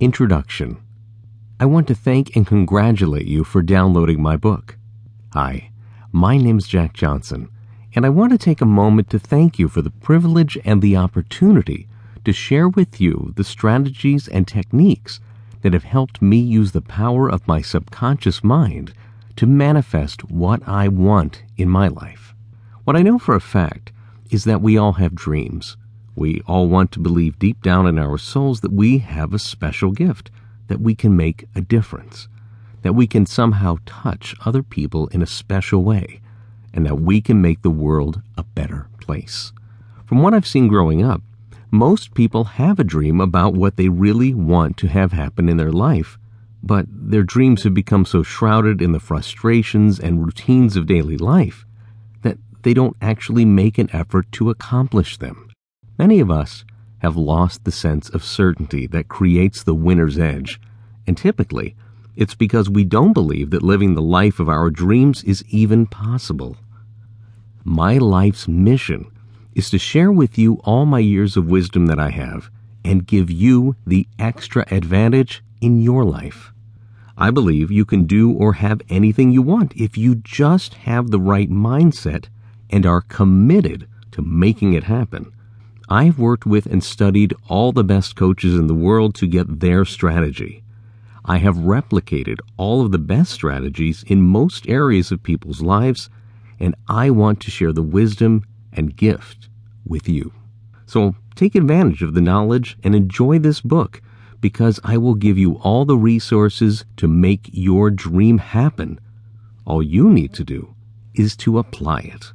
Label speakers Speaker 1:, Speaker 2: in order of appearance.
Speaker 1: Introduction I want to thank and congratulate you for downloading my book. Hi, my name's Jack Johnson, and I want to take a moment to thank you for the privilege and the opportunity to share with you the strategies and techniques that have helped me use the power of my subconscious mind to manifest what I want in my life. What I know for a fact is that we all have dreams. We all want to believe deep down in our souls that we have a special gift that we can make a difference, that we can somehow touch other people in a special way, and that we can make the world a better place. From what I've seen growing up, most people have a dream about what they really want to have happen in their life, but their dreams have become so shrouded in the frustrations and routines of daily life that they don't actually make an effort to accomplish them. Many of us have lost the sense of certainty that creates the winner's edge. And typically, it's because we don't believe that living the life of our dreams is even possible. My life's mission is to share with you all my years of wisdom that I have and give you the extra advantage in your life. I believe you can do or have anything you want if you just have the right mindset and are committed to making it happen. I've worked with and studied all the best coaches in the world to get their strategy. I have replicated all of the best strategies in most areas of people's lives, and I want to share the wisdom and gift with you. So take advantage of the knowledge and enjoy this book because I will give you all the resources to make your dream happen. All you need to do is to apply it.